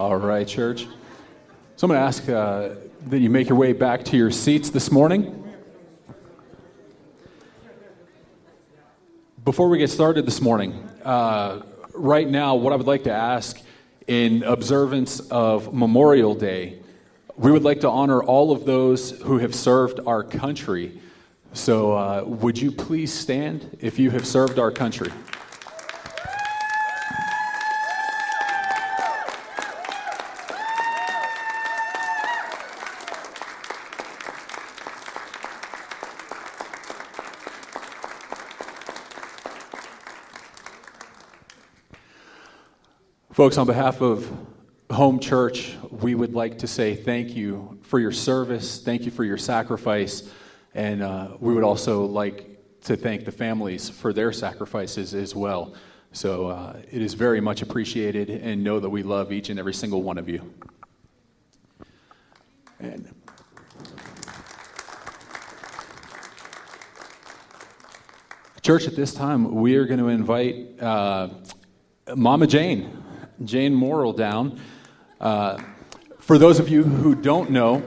All right, church. So I'm going to ask uh, that you make your way back to your seats this morning. Before we get started this morning, uh, right now, what I would like to ask in observance of Memorial Day, we would like to honor all of those who have served our country. So, uh, would you please stand if you have served our country? Folks, on behalf of Home Church, we would like to say thank you for your service, thank you for your sacrifice, and uh, we would also like to thank the families for their sacrifices as well. So uh, it is very much appreciated, and know that we love each and every single one of you. And Church, at this time, we are going to invite uh, Mama Jane. Jane Morrill down. Uh, for those of you who don't know,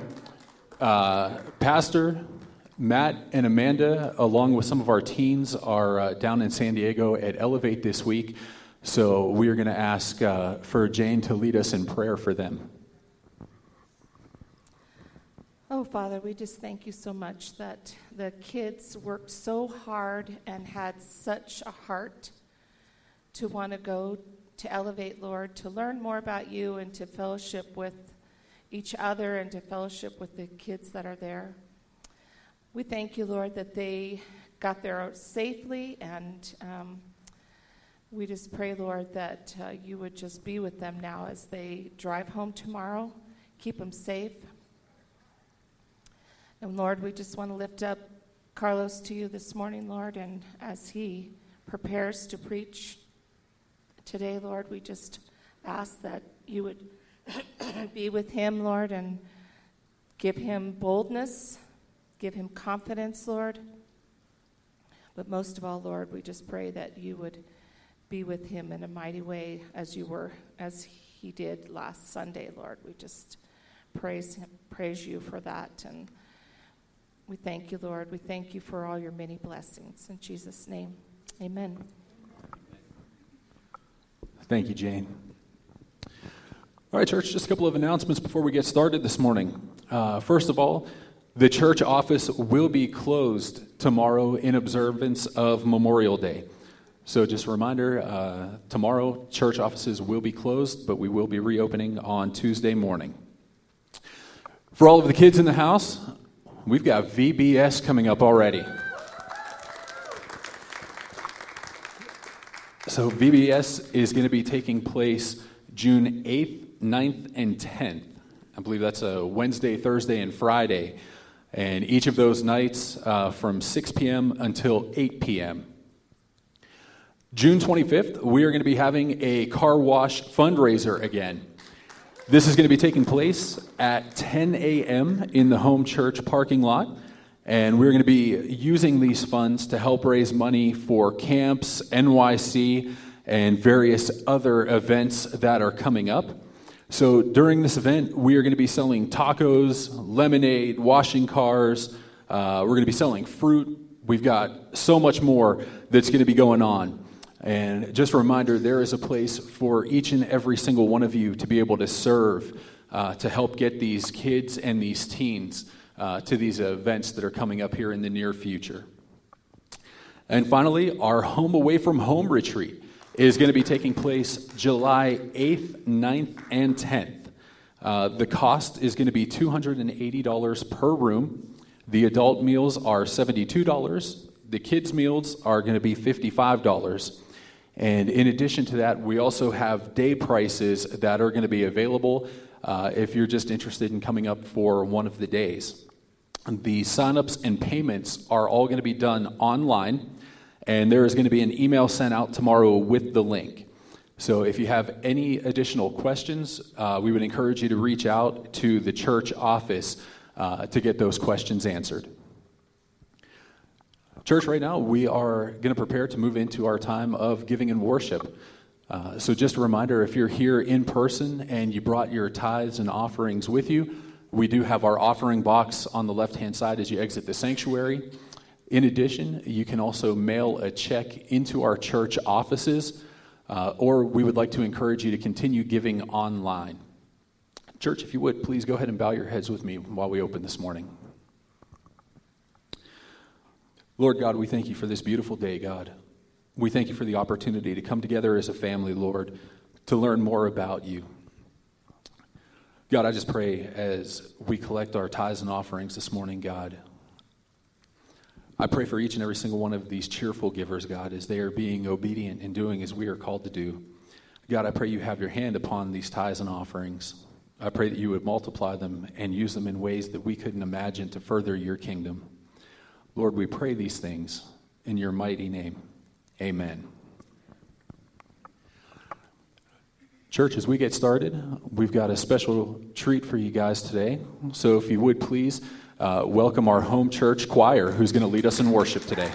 uh, Pastor Matt and Amanda, along with some of our teens, are uh, down in San Diego at Elevate this week. So we are going to ask uh, for Jane to lead us in prayer for them. Oh, Father, we just thank you so much that the kids worked so hard and had such a heart to want to go to elevate, Lord, to learn more about you and to fellowship with each other and to fellowship with the kids that are there. We thank you, Lord, that they got there safely, and um, we just pray, Lord, that uh, you would just be with them now as they drive home tomorrow. Keep them safe. And Lord, we just want to lift up Carlos to you this morning, Lord, and as he prepares to preach today, Lord, we just ask that you would be with him, Lord, and give him boldness, give him confidence, Lord. But most of all, Lord, we just pray that you would be with him in a mighty way as you were, as he did last Sunday, Lord. We just praise him, praise you for that. And we thank you, Lord. We thank you for all your many blessings. In Jesus' name, amen. Thank you, Jane. All right, church, just a couple of announcements before we get started this morning. Uh, first of all, the church office will be closed tomorrow in observance of Memorial Day. So, just a reminder uh, tomorrow, church offices will be closed, but we will be reopening on Tuesday morning. For all of the kids in the house, we've got VBS coming up already. So, VBS is going to be taking place June 8th, 9th, and 10th. I believe that's a Wednesday, Thursday, and Friday. And each of those nights uh, from 6 p.m. until 8 p.m. June 25th, we are going to be having a car wash fundraiser again. This is going to be taking place at 10 a.m. in the home church parking lot. And we're going to be using these funds to help raise money for camps, NYC, and various other events that are coming up. So during this event, we are going to be selling tacos, lemonade, washing cars. Uh, we're going to be selling fruit. We've got so much more that's going to be going on. And just a reminder there is a place for each and every single one of you to be able to serve, uh, to help get these kids and these teens uh, to these events that are coming up here in the near future. And finally, our Home Away from Home retreat is going to be taking place July 8th, 9th, and 10th. Uh, the cost is going to be $280 per room. The adult meals are $72. The kids' meals are going to be $55. And in addition to that, we also have day prices that are going to be available uh, if you're just interested in coming up for one of the days. The signups and payments are all going to be done online, and there is going to be an email sent out tomorrow with the link. So if you have any additional questions, uh, we would encourage you to reach out to the church office uh, to get those questions answered. Church, right now, we are going to prepare to move into our time of giving and worship. Uh, so, just a reminder if you're here in person and you brought your tithes and offerings with you, we do have our offering box on the left hand side as you exit the sanctuary. In addition, you can also mail a check into our church offices, uh, or we would like to encourage you to continue giving online. Church, if you would, please go ahead and bow your heads with me while we open this morning. Lord God, we thank you for this beautiful day, God. We thank you for the opportunity to come together as a family, Lord, to learn more about you. God, I just pray as we collect our tithes and offerings this morning, God. I pray for each and every single one of these cheerful givers, God, as they are being obedient and doing as we are called to do. God, I pray you have your hand upon these tithes and offerings. I pray that you would multiply them and use them in ways that we couldn't imagine to further your kingdom. Lord, we pray these things in your mighty name. Amen. Church, as we get started, we've got a special treat for you guys today. So if you would please uh, welcome our home church choir who's going to lead us in worship today.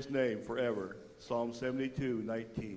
His name forever. Psalm 72, 19.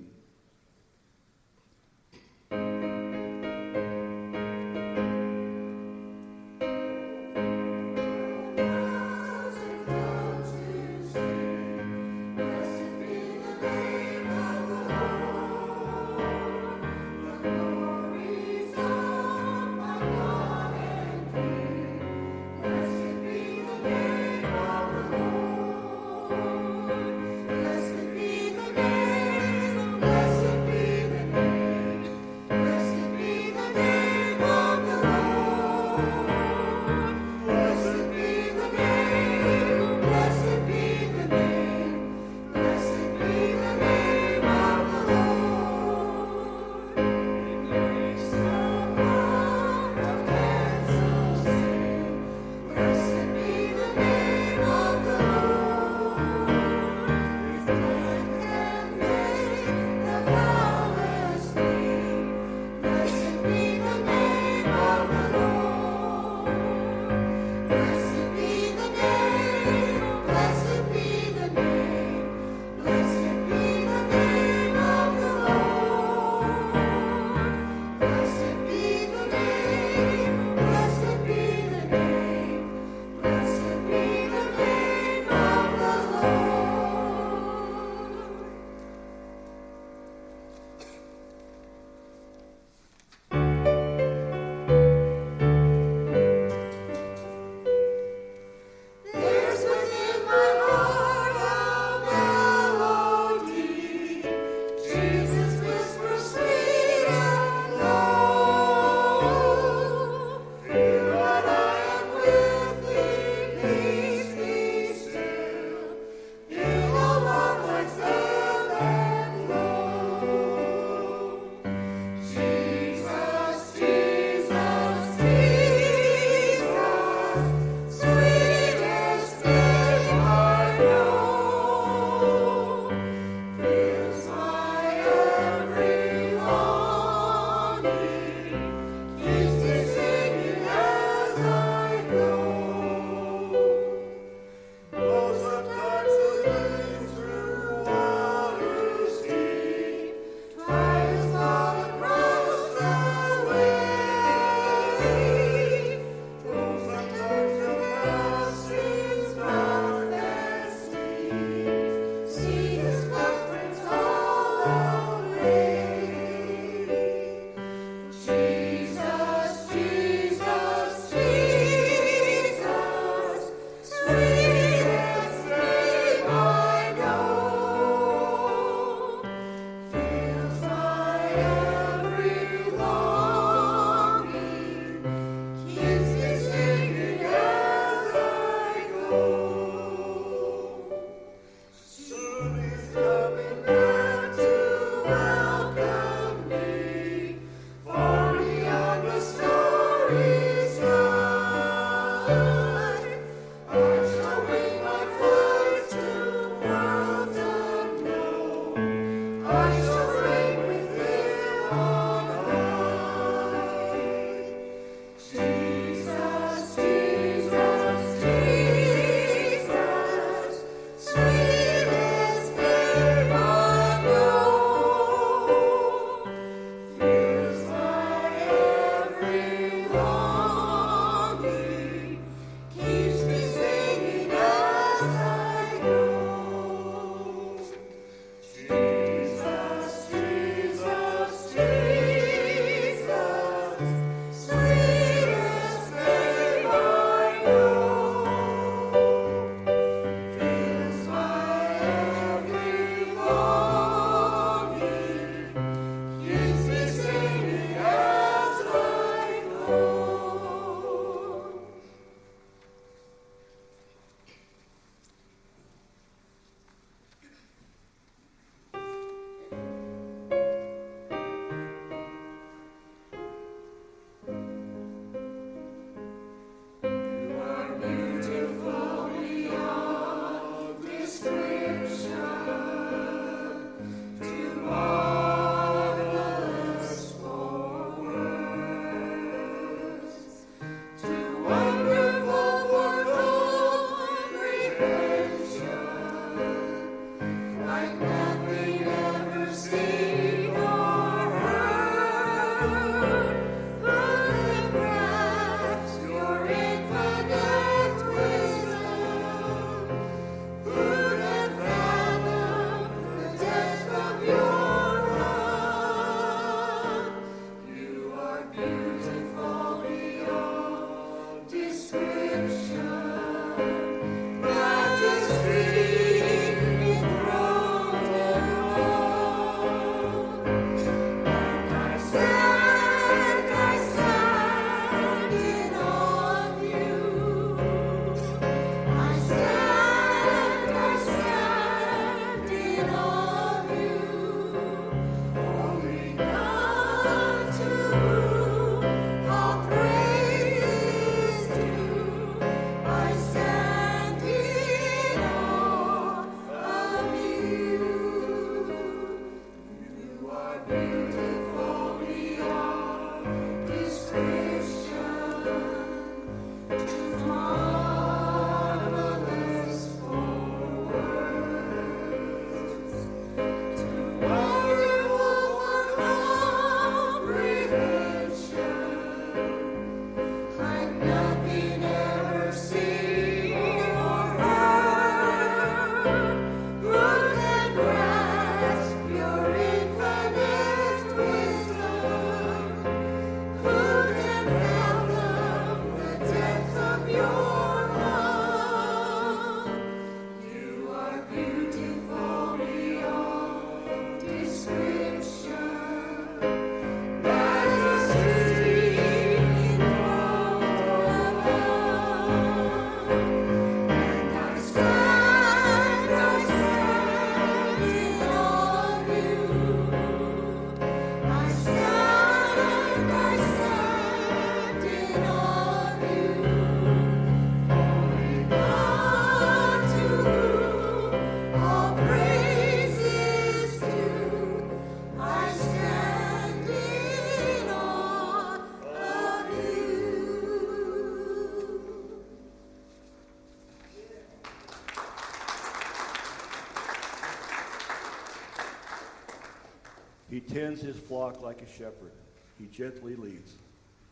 His flock like a shepherd. He gently leads.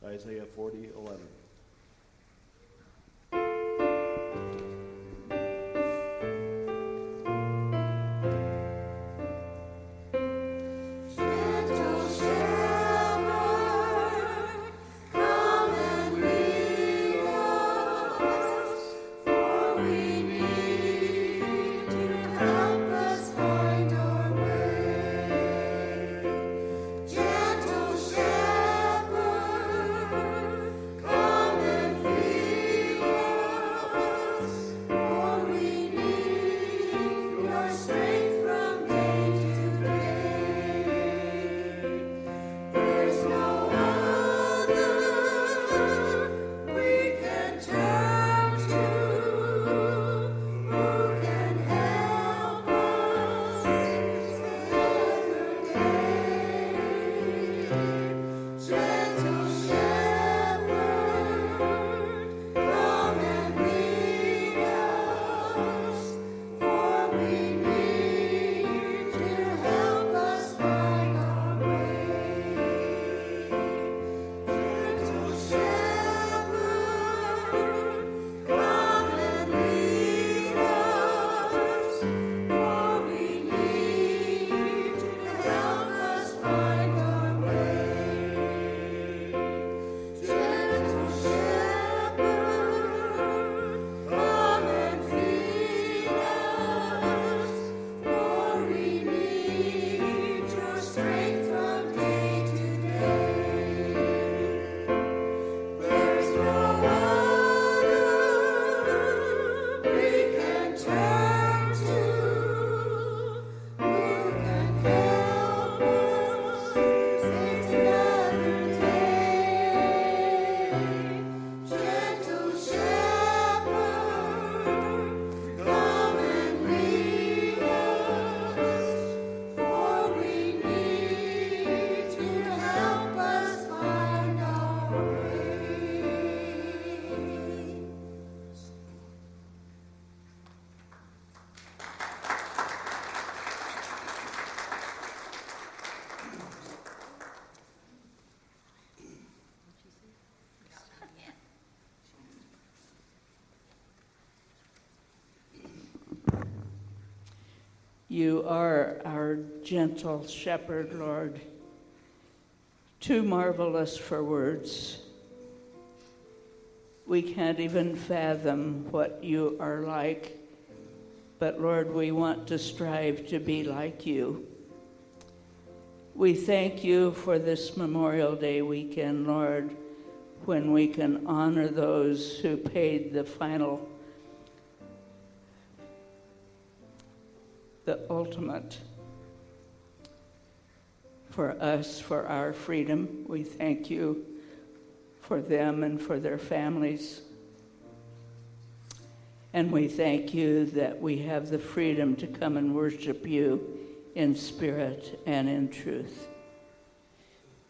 Isaiah 40, 11. You are our gentle shepherd, Lord. Too marvelous for words. We can't even fathom what you are like, but Lord, we want to strive to be like you. We thank you for this Memorial Day weekend, Lord, when we can honor those who paid the final ultimate for us, for our freedom. We thank you for them and for their families. And we thank you that we have the freedom to come and worship you in spirit and in truth.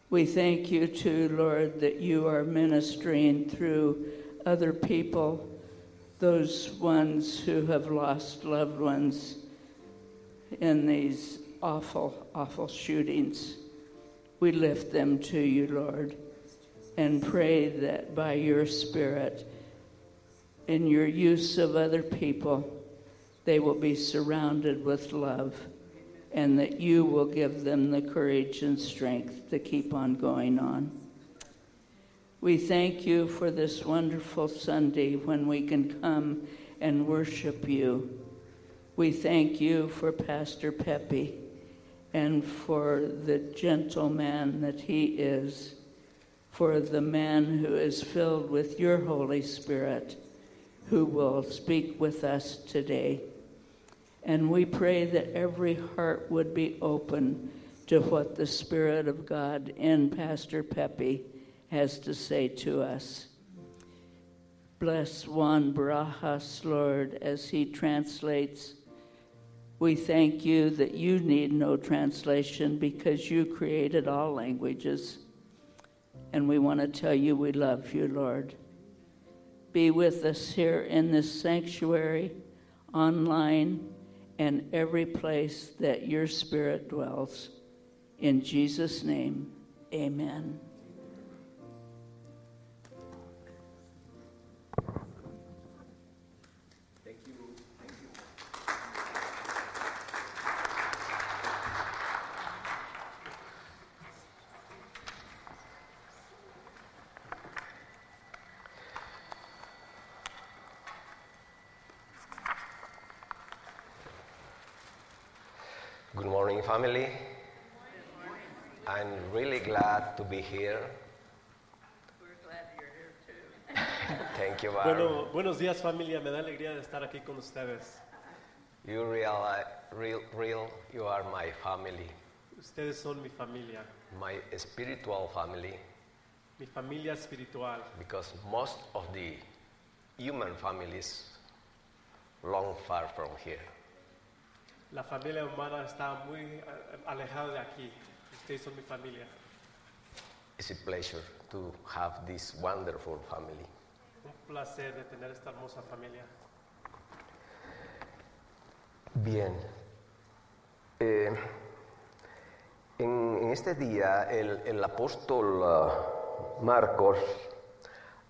We thank you too, Lord, that you are ministering through other people, those ones who have lost loved ones in these awful, awful shootings. We lift them to you, Lord, and pray that by your Spirit, in your use of other people, they will be surrounded with love and that you will give them the courage and strength to keep on going on. We thank you for this wonderful Sunday when we can come and worship you we thank you for Pastor Pepe and for the gentleman that he is, for the man who is filled with your Holy Spirit, who will speak with us today. And we pray that every heart would be open to what the Spirit of God in Pastor Pepe has to say to us. Bless Juan Barajas, Lord, as he translates we thank you that you need no translation because you created all languages. And we want to tell you we love you, Lord. Be with us here in this sanctuary, online, and every place that your spirit dwells. In Jesus' name, amen. Good morning, family. I'm really glad to be here. We're glad you're here too. Thank you, Barb. Bueno, buenos días familia, me da alegría de estar aquí con ustedes. You realize, real, real, you are my family, Ustedes son mi familia, my spiritual family, mi familia espiritual, because most of the human families long far from here. La familia humana está muy eh, alejada de aquí. Ustedes son mi familia. It's a pleasure to have this wonderful family. Un placer de tener esta hermosa familia. Bien. Eh, en, en este día el, el apóstol ah, Marcos,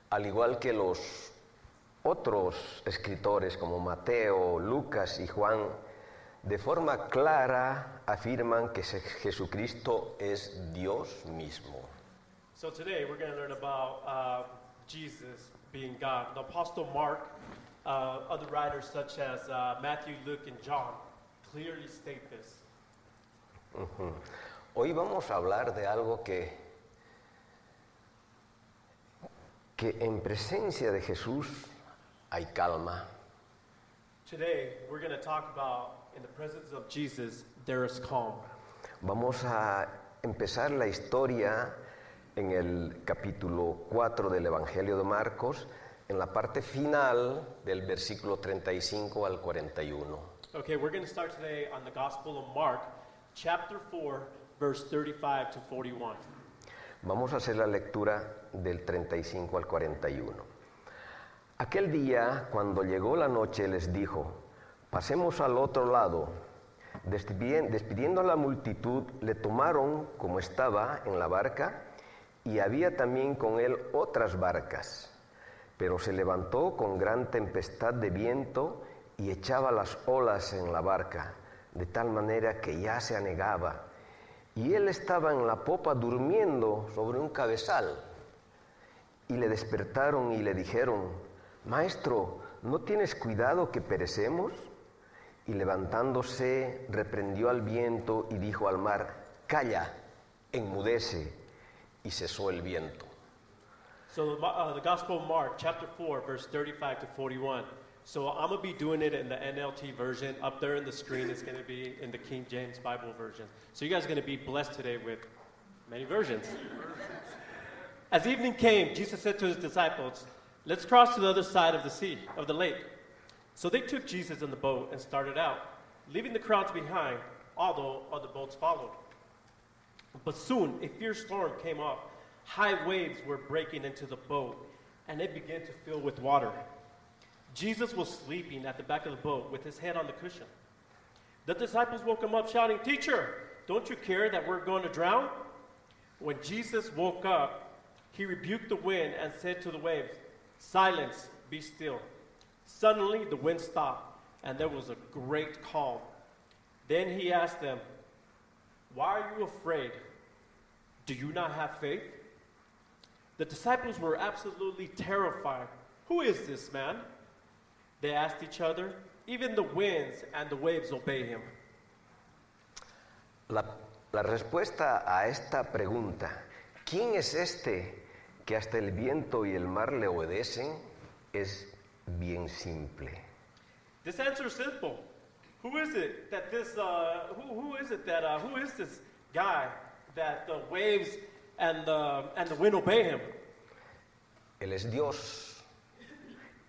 al igual que los otros escritores como Mateo, Lucas y Juan, de forma clara afirman que Jesucristo es Dios mismo. So today we're going to learn about uh, Jesus being God. The Apostle Mark, uh, other writers such as uh, Matthew, Luke, and John clearly state this. Ujú. Hoy vamos a hablar de algo que, que en presencia de Jesús hay calma, Today we're going to talk about in the presence of Jesus, there is calm. Vamos a empezar la historia en el capítulo 4 del Evangelio de Marcos, en la parte final del versículo 35 al 41. Okay, we're going to start today on the Gospel of Mark, chapter 4, verse 35 to 41. Vamos a hacer la lectura del 35 al 41. Aquel día, cuando llegó la noche, les dijo, pasemos al otro lado. Despidi- Despidiendo a la multitud, le tomaron como estaba en la barca y había también con él otras barcas. Pero se levantó con gran tempestad de viento y echaba las olas en la barca, de tal manera que ya se anegaba. Y él estaba en la popa durmiendo sobre un cabezal. Y le despertaron y le dijeron, Maestro, ¿no tienes cuidado que perecemos? Y levantándose, reprendió al viento y dijo al mar, Calla, enmudece. Y cesó el viento. So, the, uh, the Gospel of Mark, chapter 4, verse 35 to 41. So, I'm going to be doing it in the NLT version. Up there in the screen is going to be in the King James Bible version. So, you guys are going to be blessed today with many versions. As evening came, Jesus said to his disciples, Let's cross to the other side of the sea, of the lake. So they took Jesus in the boat and started out, leaving the crowds behind, although other boats followed. But soon a fierce storm came up. High waves were breaking into the boat, and it began to fill with water. Jesus was sleeping at the back of the boat with his head on the cushion. The disciples woke him up, shouting, Teacher, don't you care that we're going to drown? When Jesus woke up, he rebuked the wind and said to the waves, Silence, be still. Suddenly the wind stopped, and there was a great calm. Then he asked them, Why are you afraid? Do you not have faith? The disciples were absolutely terrified. Who is this man? They asked each other. Even the winds and the waves obey him. La, la respuesta a esta pregunta, ¿quién es este que hasta el viento y el mar le obedecen? Es bien simple. This answer is simple. Who is it that this, uh, who, who is it that, uh, who is this guy that the waves and the, and the wind obey him? Él es Dios.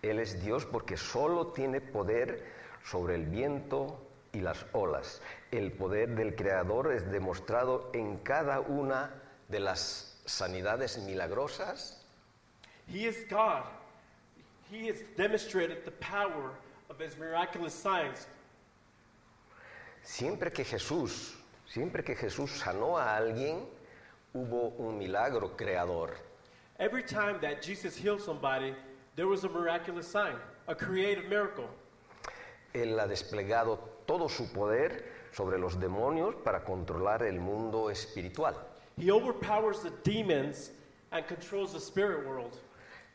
Él es Dios porque solo tiene poder sobre el viento y las olas. El poder del Creador es demostrado en cada una de las sanidades milagrosas He is God. He has demonstrated the power of his miraculous signs. Siempre que Jesús Siempre que Jesús sanó a alguien, hubo un milagro creador. Every time that Jesus healed somebody, there was a miraculous sign, a creative miracle. Él ha desplegado todo su poder sobre los demonios para controlar el mundo espiritual. He overpowers the demons and controls the spirit world.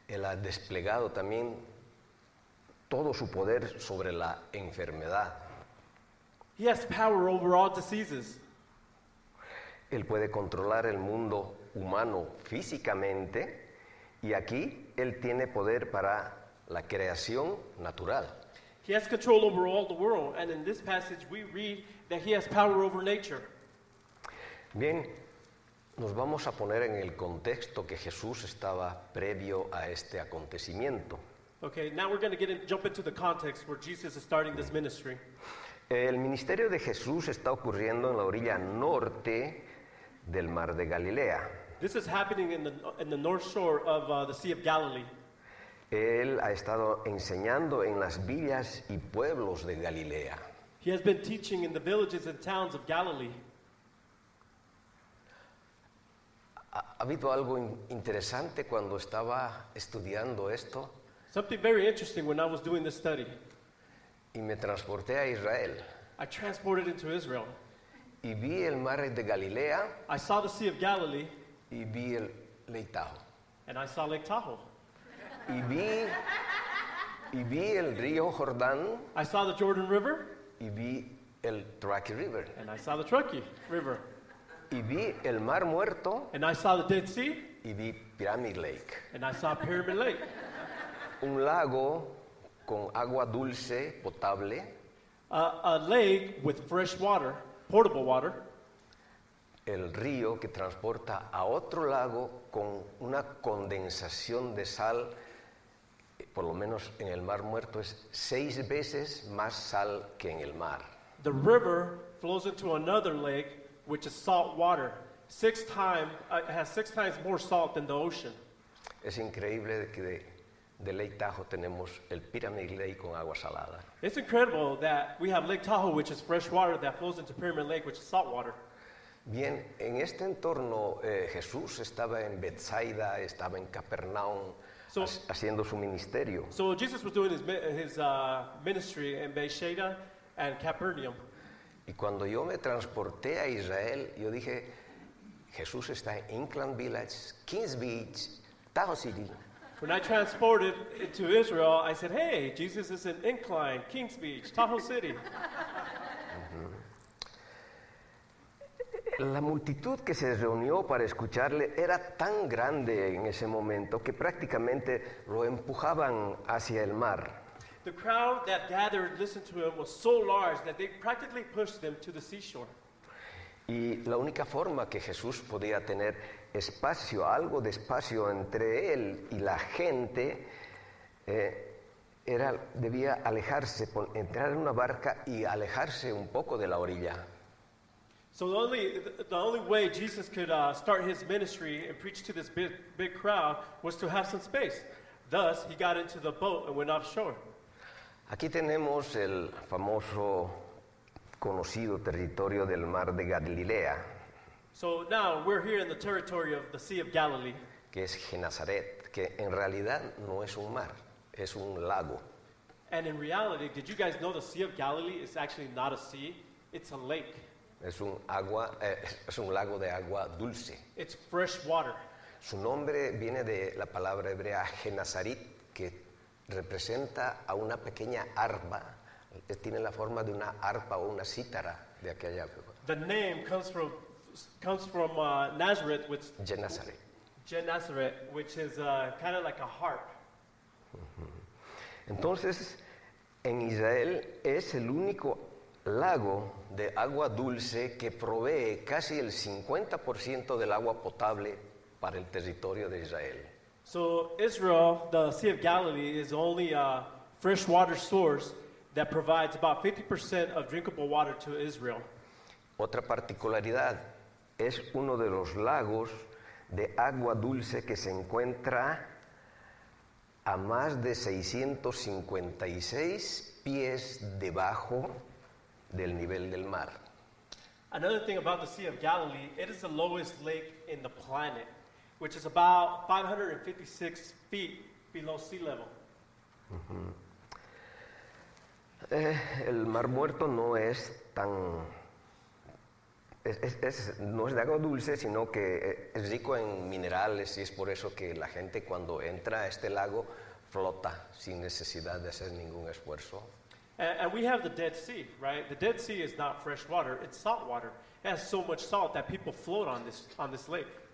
Él ha desplegado también todo su poder sobre la enfermedad. He has power over all diseases. Él puede controlar el mundo humano físicamente y aquí Él tiene poder para la creación natural. He has control over all the world. And in this passage, we read that he has power over nature. Bien, nos vamos a poner en el contexto que Jesús estaba previo a este acontecimiento. Okay, now we're going to get in, jump into the context where Jesus is starting this ministry. El ministerio de Jesús está ocurriendo en la orilla norte del mar de Galilea. This is happening in the, in the north shore of uh, the Sea of Galilee. Él ha estado enseñando en las villas y pueblos de Galilea. He has been teaching in the villages and towns of Galilee. Ha ha habido algo in- interesante cuando estaba estudiando esto Something very interesting when I was doing this study. y me transporté a Israel I transported into Israel. y vi el mar de Galilea I saw the Sea of Galilee y vi el Lake Tahoe. and I saw Lake Tahoe. y vi y vi el río Jordán I saw the Jordan River y vi el Truckee River and I saw the Truckee River y vi el Mar Muerto and I saw the Dead Sea y vi Pyramid Lake, and I saw Pyramid Lake, un lago con agua dulce potable. A, a lake with fresh water, portable water, el río que transporta a otro lago con una condensación de sal, por lo menos en el Mar Muerto es seis veces más sal que en el mar. The river flows into another lake, which is salt water. Six time, uh, it has six times more salt than the ocean. Es increíble que de, de Lake Tahoe tenemos el Pyramid Lake con agua salada. It's incredible that we have Lake Tahoe, which is fresh water, that flows into Pyramid Lake, which is salt water. Bien, en este entorno eh, Jesús estaba en Bethsaida, estaba en Capernaum So- ha- haciendo su ministerio. So Jesus was doing his, mi- his uh, ministry in Bethsaida and Capernaum. Y cuando yo me transporté a Israel, yo dije, Jesús está en Incline Village, Kings Beach, Tahoe City. When I transported into Israel, I said, hey, Jesus is in Incline, Kings Beach, Tahoe City. La multitud que se reunió para escucharle era tan grande en ese momento que prácticamente lo empujaban hacia el mar. The crowd that gathered listened to him was so large that they practically pushed them to the seashore. Y la única forma que Jesús podía tener espacio, algo de espacio entre él y la gente, eh, era, debía alejarse, entrar en una barca y alejarse un poco de la orilla. So the only, the only way Jesus could uh, start his ministry and preach to this big, big crowd was to have some space. Thus, he got into the boat and went offshore. Aquí tenemos el famoso, conocido territorio del mar de Galilea, So now we're here in the territory of the Sea of Galilee. que es Genazaret, que en realidad no es un mar, es un lago. And in reality, did you guys know the Sea of Galilee is actually not a sea? It's a lake. Es un, agua, eh, es un lago de agua dulce. It's fresh water. Su nombre viene de la palabra hebrea Genazarit, que representa a una pequeña arpa, eh, tiene la forma de una arpa o una cítara de aquella época. The name comes from comes from uh, Nazareth, which Genazaret. Gennesaret, which is uh, kind of like a harp. Entonces, en Israel es el único lago de agua dulce que provee casi el 50% del agua potable para el territorio de Israel. So Israel, the Sea of Galilee, is the only uh, freshwater source that provides about 50% of drinkable water to Israel. Otra particularidad es uno de los lagos de agua dulce que se encuentra a más de 656 pies debajo del nivel del mar. Another thing about the Sea of Galilee, it is the lowest lake in the planet, which is about 556 feet below sea level. Eh, el Mar Muerto no es tan... es- es- es- no es de agua dulce, sino que es rico en minerales y es por eso que la gente cuando entra a este lago flota sin necesidad de hacer ningún esfuerzo. And, and we have the Dead Sea, right? The Dead Sea is not fresh water, it's salt water. It has so much salt that people float on this, on this lake, on the sea.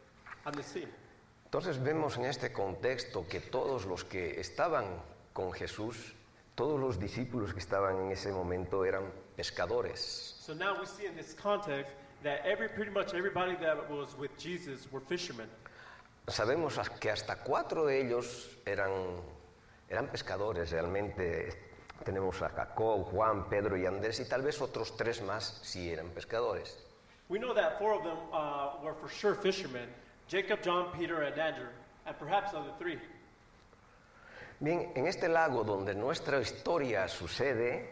Entonces vemos en este contexto que todos los que estaban con Jesús, todos los discípulos que estaban en ese momento eran pescadores. So now we see in this context that every, pretty much everybody that was with Jesus were fishermen. Sabemos que hasta cuatro de ellos eran, eran pescadores realmente. Tenemos a Jacob, Juan, Pedro y Andrés y tal vez otros tres más si eran pescadores. We know that four of them uh, were for sure fishermen Jacob, John, Peter, and Andrew, and perhaps the other three. Bien, en este lago donde nuestra historia sucede,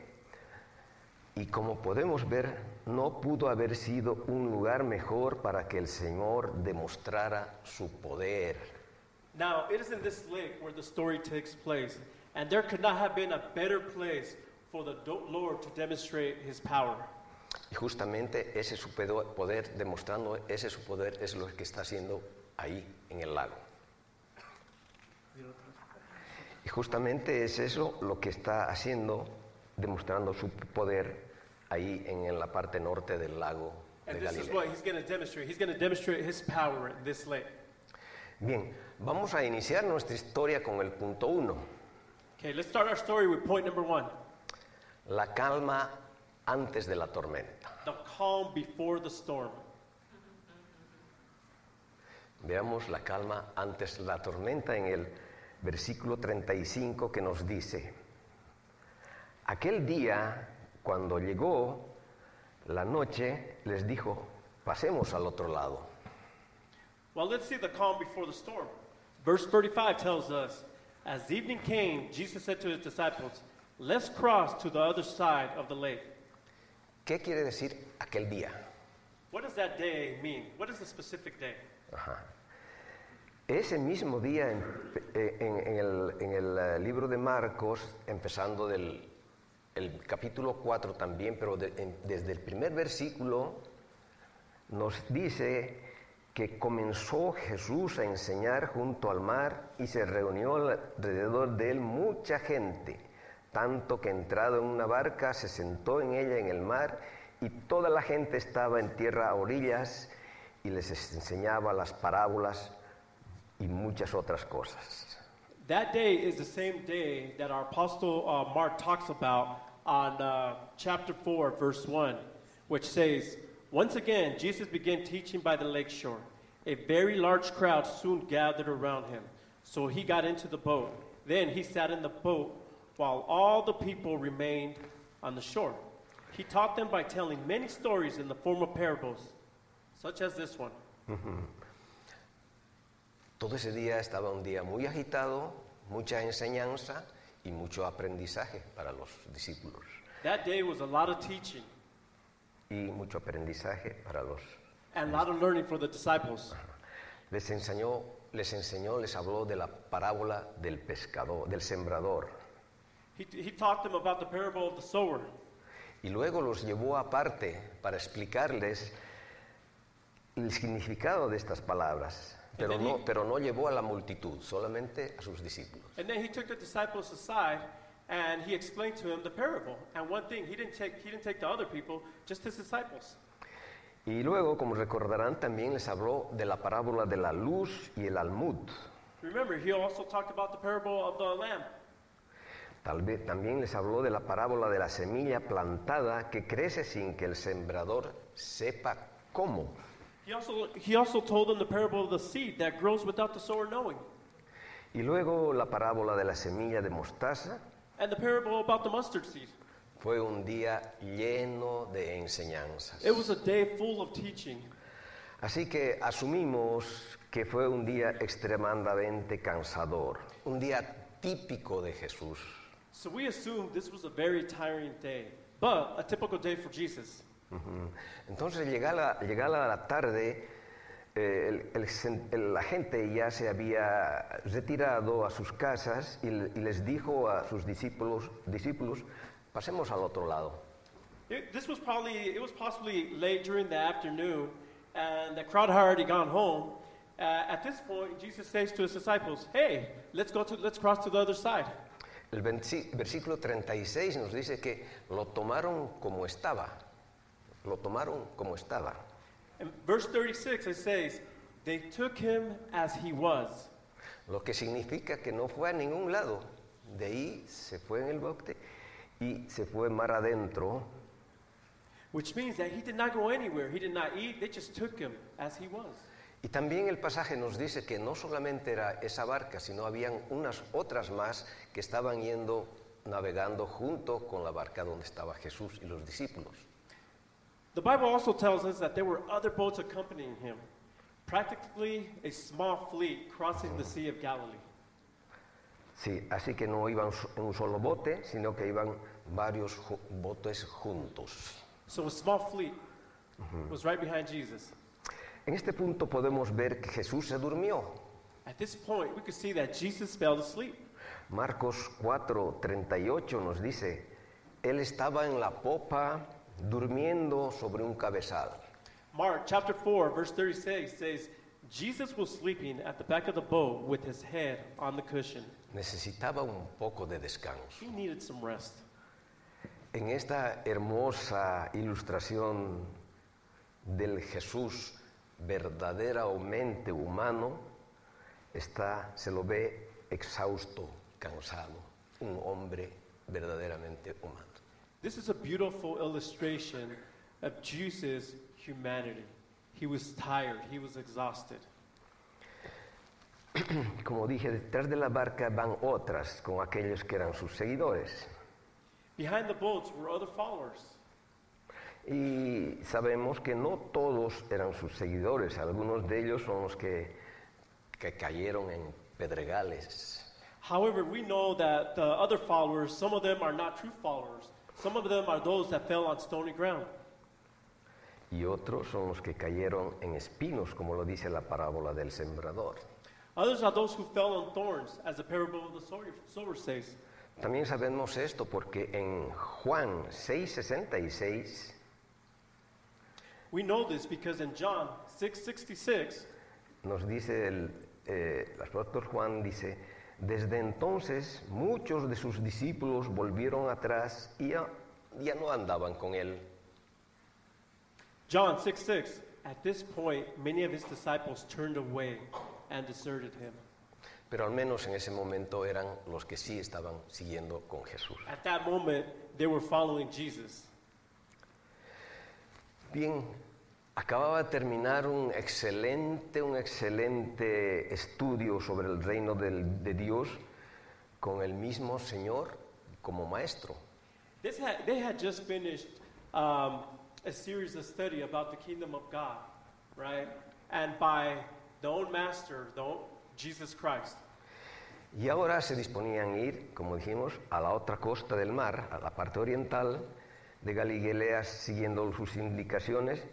y como podemos ver, no pudo haber sido un lugar mejor para que el Señor demostrara su poder. Now, it is in this lake where the story takes place, and there could not have been a better place for the Lord to demonstrate his power. Y justamente ese su poder, demostrando ese su poder, es lo que está haciendo ahí en el lago. Y justamente es eso lo que está haciendo, demostrando su poder ahí en, la parte norte del lago de And this is Galilea. what he's going to demonstrate. He's going to demonstrate his power in this lake. Bien, vamos a iniciar nuestra historia con el punto uno, Okay, let's start our story with point number one la calma antes de la tormenta. the calm before the storm. Veamos la calma antes de la tormenta en el versículo 35 que nos dice, aquel día cuando llegó la noche les dijo, pasemos al otro lado. Well, let's see the calm before the storm. Verse 35 tells us As evening came, Jesus said to his disciples, Let's cross to the other side of the lake. ¿Qué quiere decir aquel día? What does that day mean? What is the specific day? Ajá. Ese mismo día en, eh, en- en el, en el, eh, libro de Marcos, empezando del el capítulo 4 también, pero de- desde el primer versículo, nos dice que comenzó Jesús a enseñar junto al mar y se reunió alrededor de él mucha gente, tanto que entrado en una barca se sentó en ella en el mar y toda la gente estaba en tierra a orillas y les enseñaba las parábolas y muchas otras cosas. That day is the same day that our apostle uh, Mark talks about on uh, chapter 4, verse 1, which says, Once again, Jesus began teaching by the lake shore. A very large crowd soon gathered around him. So he got into the boat. Then he sat in the boat while all the people remained on the shore. He taught them by telling many stories in the form of parables, such as this one. Todo ese día estaba un día muy agitado, mucha enseñanza y mucho aprendizaje para los discípulos. That day was a lot of teaching Y mucho aprendizaje para los... and a lot of learning for the disciples. Les enseñó, les enseñó, les habló de la parábola del pescador, del sembrador. He, he taught them about the parable of the sower. Y luego los llevó aparte para explicarles el significado de estas palabras. Pero no, pero no llevó a la multitud, solamente a sus discípulos. And then he took the disciples aside and he explained to them the parable. And one thing, he didn't take, he didn't take the other people, just his disciples. Y luego, como recordarán, también les habló de la parábola de la luz y el almud. Remember, he also talked about the parable of the lamb. Tal vez también les habló de la parábola de la semilla plantada que crece sin que el sembrador sepa cómo. He also, he also told them the parable of the seed that grows without the sower knowing. Y luego la parábola de la semilla de mostaza And the parable about the mustard seed. fue un día lleno de enseñanzas. It was a day full of teaching. Así que asumimos que fue un día extremadamente cansador, un día típico de Jesús. So we assume this was a very tiring day, but a typical day for Jesus. Ujú. Entonces, llegada, llegada la tarde, eh, el- el el- la gente ya se había retirado a sus casas y, y les dijo a sus discípulos, discípulos, pasemos al otro lado. It, this was probably, it was possibly late during the afternoon, and the crowd had already gone home. Uh, at this point, Jesus says to his disciples, "Hey, let's go to, let's cross to the other side." El versículo 36 nos dice que lo tomaron como estaba. Lo tomaron como estaba. In verse 36, it says, "They took him as he was." Lo que significa que no fue a ningún lado. De ahí se fue en el bote y se fue mar adentro. Which means that he did not go anywhere. He did not eat. They just took him as he was. Y también el pasaje nos dice que no solamente era esa barca, sino habían unas otras más que estaban yendo navegando junto con la barca donde estaba Jesús y los discípulos. The Bible also tells us that there were other boats accompanying him, practically a small fleet crossing the Sea of Galilee. Sí, así que no iban en un solo bote, sino que iban varios botes juntos. So a small fleet was right behind Jesus. En este punto podemos ver que Jesús se durmió. At this point, we could see that Jesus fell asleep. Marcos 4:38 nos dice, Él estaba en la popa durmiendo sobre un cabezal. Mark chapter 4, verse 36 says, Jesus was sleeping at the back of the boat with his head on the cushion. Necesitaba un poco de descanso. He needed some rest. En esta hermosa ilustración del Jesús verdaderamente humano, está, se lo ve exhausto, cansado, un hombre verdaderamente humano. This is a beautiful illustration of Jesus' humanity. He was tired, he was exhausted. Como dije, detrás de la barca van otras con aquellos que eran sus seguidores. Behind the boats were other followers. Y sabemos que no todos eran sus seguidores, algunos de ellos son los que, que cayeron en pedregales. However, we know that the other followers, some of them are not true followers. Some of them are those that fell on stony ground. Y otros son los que cayeron en espinos, como lo dice la parábola del sembrador. Others are those who fell on thorns, as the parable of the sower says. También sabemos esto porque en Juan 6:66 We know this because in John 6:66, nos dice el, eh, el apóstol Juan dice, desde entonces muchos de sus discípulos volvieron atrás y ya, ya no andaban con él. John 6:6. At this point, many of his disciples turned away and deserted him. Pero al menos en ese momento eran los que sí estaban siguiendo con Jesús. At that moment, they were following Jesus. Bien, acababa de terminar un excelente, un excelente estudio sobre el reino del- de Dios con el mismo Señor como maestro. This had, they had just finished um, a series of study about the kingdom of God, right? And by the master, the Jesus Christ. Y ahora se disponían a ir, como dijimos, a la otra costa del mar, a la parte oriental de Galilea, siguiendo sus indicaciones.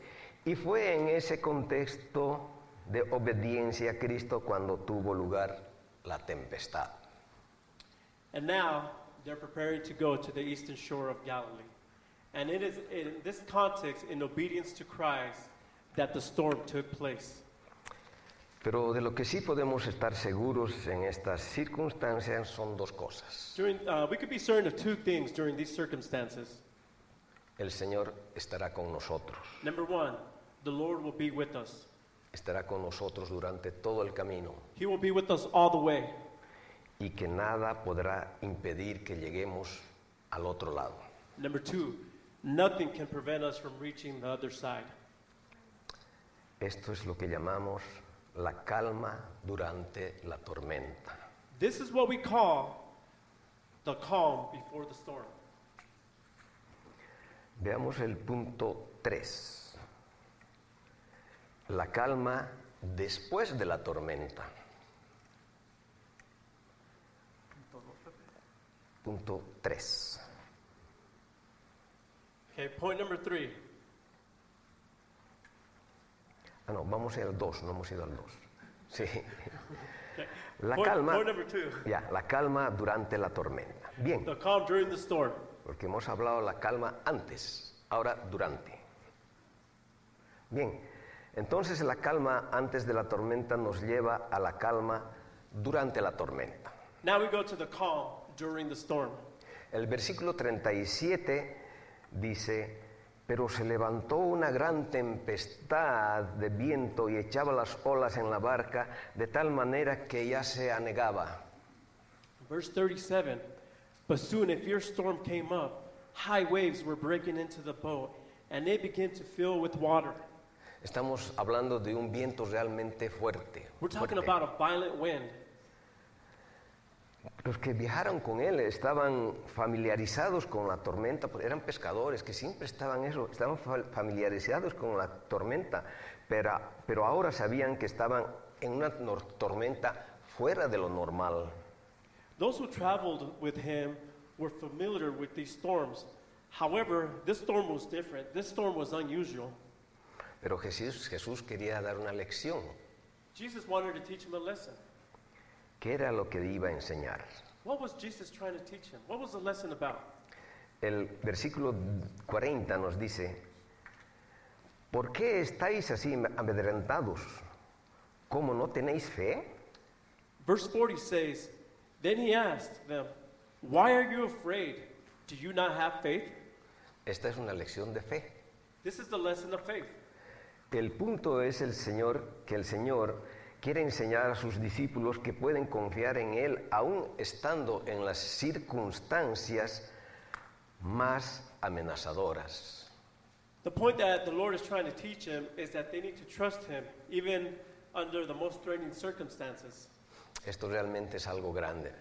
Y fue en ese contexto de obediencia a Cristo cuando tuvo lugar la tempestad. And now they're preparing to go to the eastern shore of Galilee. And it is in this context, in obedience to Christ, that the storm took place. Pero de lo que sí podemos estar seguros en estas circunstancias son dos cosas. During, uh, we could be certain of two things during these circumstances. El Señor estará con nosotros, Number one, the Lord will be with us. estará con nosotros durante todo el camino He will be with us all the way. y que nada podrá impedir que lleguemos al otro lado. Number two, nothing can prevent us from reaching the other side. Esto es lo que llamamos la calma durante la tormenta. This is what we call the calm before the storm. Veamos el punto 3. La calma después de la tormenta. Punto 3. Okay, point number three Ah, no, vamos al 2, no hemos ido al 2. Sí. La Point- calma, point number two. ya, la calma durante la tormenta. Bien, The calm during the storm. Porque hemos hablado de la calma antes, ahora durante. Bien, entonces la calma antes de la tormenta nos lleva a la calma durante la tormenta. Now we go to the calm during the storm. El versículo 37 dice, pero se levantó una gran tempestad de viento y echaba las olas en la barca de tal manera que ya se anegaba. Verse 37 But soon a fierce storm came up. High waves were breaking into the boat, and they began to fill with water. Estamos hablando de un viento realmente fuerte. We're talking fuerte. about a violent wind. Los que viajaron con él estaban familiarizados con la tormenta, pues eran pescadores que siempre estaban eso, estaban fa- familiarizados con la tormenta, pero, pero ahora sabían que estaban en una tormenta fuera de lo normal. Those who traveled with him were familiar with these storms. However, this storm was different. This storm was unusual. Pero Jesús, Jesús quería dar una lección. Jesus wanted to teach him a lesson. ¿Qué era lo que iba a enseñar? What was Jesus trying to teach him? What was the lesson about? El versículo 40 nos dice, ¿por qué estáis así amedrentados? ¿Cómo no tenéis fe? Verse 40 says, Then he asked them, Why are you afraid? Do you not have faith? Esta es una lección de fe. This is the lesson of faith. El punto es el Señor, que el Señor quiere enseñar a sus discípulos que pueden confiar en Él aún estando en las circunstancias más amenazadoras. The point that the Lord is trying to teach him is that they need to trust him even under the most threatening circumstances. Esto realmente es algo grande.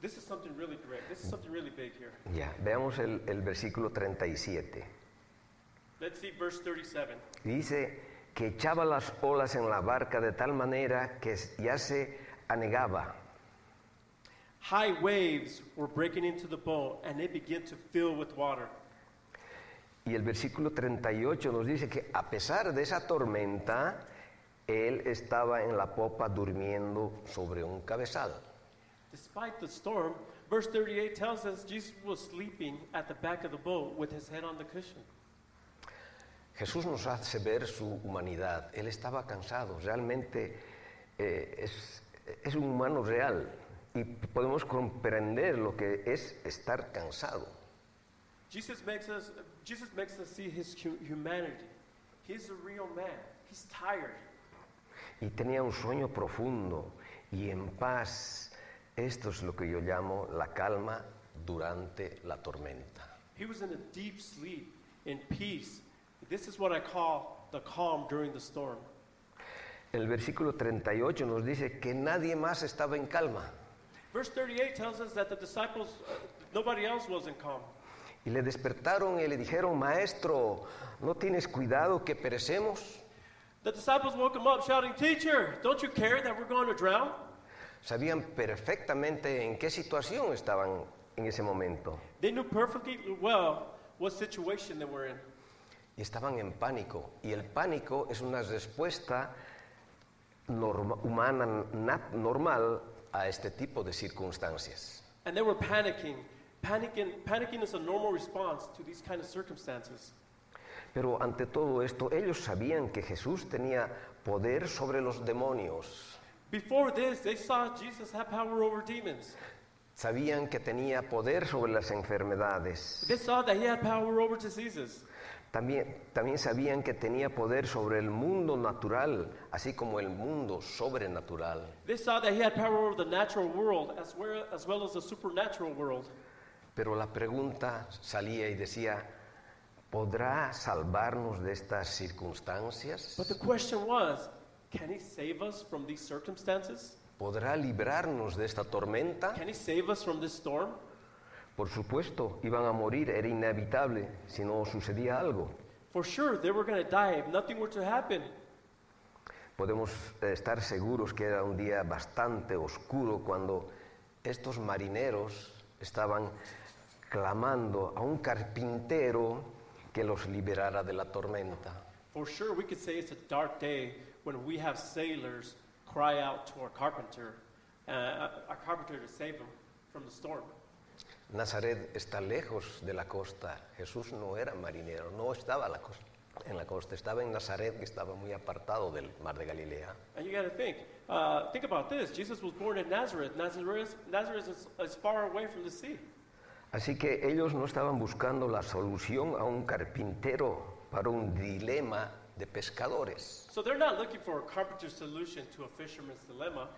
This is something really great. This is something really big here. Ya, veamos el, el versículo 37. Let's see verse 37. Dice que echaba las olas en la barca de tal manera que ya se anegaba. High waves were breaking into the boat and they began to fill with water. Y el versículo 38 nos dice que a pesar de esa tormenta, él estaba en la popa durmiendo sobre un cabezal. Despite the storm, verse 38 tells us Jesus was sleeping at the back of the boat with his head on the cushion. Jesús nos hace ver su humanidad. Él estaba cansado, realmente eh, es, es un humano real y podemos comprender lo que es estar cansado. Jesus makes us, Jesus makes us see his hu- humanity. He's a real man. He's tired. Y tenía un sueño profundo y en paz. Esto es lo que yo llamo la calma durante la tormenta. He was in a deep sleep, in peace. This is what I call the calm during the storm. El versículo 38 nos dice que nadie más estaba en calma. Verse 38 tells us that the disciples, uh, nobody else was in calm. Y le despertaron y le dijeron, maestro, ¿no tienes cuidado que perecemos? The disciples woke him up shouting, Teacher, don't you care that we're going to drown? Sabían perfectamente en qué situación estaban en ese momento. They knew perfectly well what situation they were in. Y estaban en pánico. Y el pánico es una respuesta norma- humana, nat- normal a este tipo de circunstancias. And they were panicking. Panicking, panicking is a normal response to these kind of circumstances. Pero ante todo esto, ellos sabían que Jesús tenía poder sobre los demonios. Before this, they saw Jesus have power over demons. Sabían que tenía poder sobre las enfermedades. They saw that he had power over diseases. También, también sabían que tenía poder sobre el mundo natural, así como el mundo sobrenatural. They saw that he had power over the natural world as well as, well as the supernatural world. Pero la pregunta salía y decía, ¿podrá salvarnos de estas circunstancias? But the question was, can he save us from these circumstances? ¿Podrá librarnos de esta tormenta? Can he save us from this storm? Por supuesto, iban a morir, era inevitable si no sucedía algo. For sure, they were going to die if nothing were to happen. Podemos eh, estar seguros que era un día bastante oscuro cuando estos marineros estaban clamando a un carpintero que los liberara de la tormenta. For sure, we could say it's a dark day when we have sailors cry out to our carpenter, uh, our carpenter to save them from the storm. Nazaret está lejos de la costa. Jesús no era marinero, no estaba a la costa- en la costa, estaba en Nazaret, que estaba muy apartado del mar de Galilea. And you got to think, uh, think about this. Jesus was born in Nazareth. Nazareth, Nazareth is, is far away from the sea. Así que ellos no estaban buscando la solución a un carpintero para un dilema de pescadores. So they're not looking for a carpenter's solution to a fisherman's dilemma.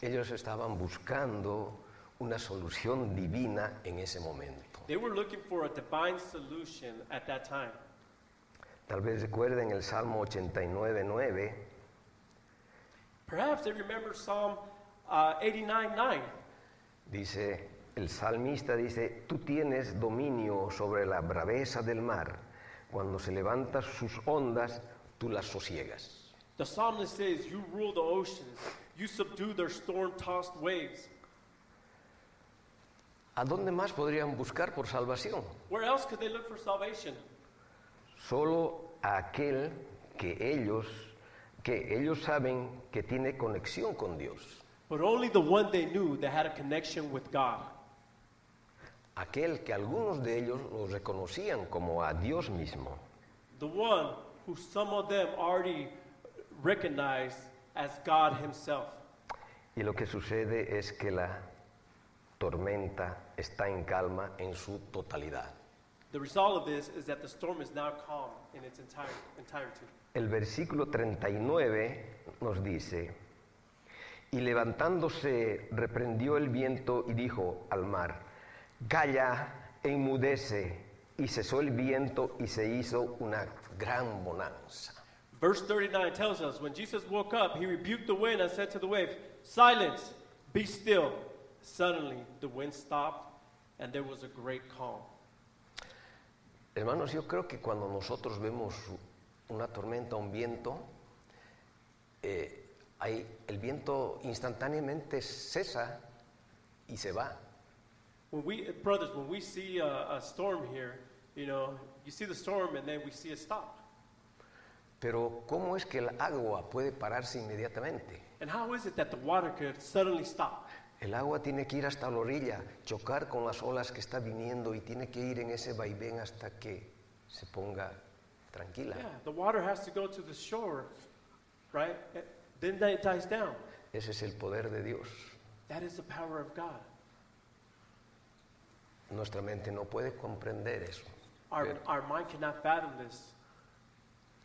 Ellos estaban buscando una solución divina en ese momento. They were looking for a divine solution at that time. Tal vez recuerden el Salmo 89, 9, Perhaps they remember Psalm uh, 89 9. dice, el salmista dice, tú tienes dominio sobre la braveza del mar, cuando se levantan sus ondas, tú las sosiegas. The psalmist says, You rule the oceans, you subdue their storm tossed waves. ¿A dónde más podrían buscar por salvación? Where else could they look for salvation? Solo a aquel que ellos, que ellos saben que tiene conexión con Dios. But only the one they knew that had a connection with God. Aquel que algunos de ellos los reconocían como a Dios mismo. The one who some of them already recognized as God Himself. Y lo que sucede es que la tormenta está en calma en su totalidad. The result of this is that the storm is now calm in its entire, entirety. El versículo 39 nos dice, y levantándose reprendió el viento y dijo al mar, calla, enmudece, y cesó el viento y se hizo una gran bonanza. Verse 39 tells us when Jesus woke up, he rebuked the wind and said to the wave, Silence, be still. Suddenly, the wind stopped, and there was a great calm. Hermanos, yo creo que cuando nosotros vemos una tormenta, un viento, eh, hay- el viento instantáneamente cesa y se va. When we, brothers, when we see a, a storm here, you know, you see the storm and then we see it stop. Pero ¿cómo es que el agua puede pararse inmediatamente? And how is it that the water could suddenly stop? El agua tiene que ir hasta la orilla, chocar con las olas que está viniendo y tiene que ir en ese vaivén hasta que se ponga tranquila. Yeah, the water has to go to the shore, right? Then that dies down. Ese es el poder de Dios. That is the power of God. Nuestra mente no puede comprender eso, Our, Pero- our mind cannot fathom this,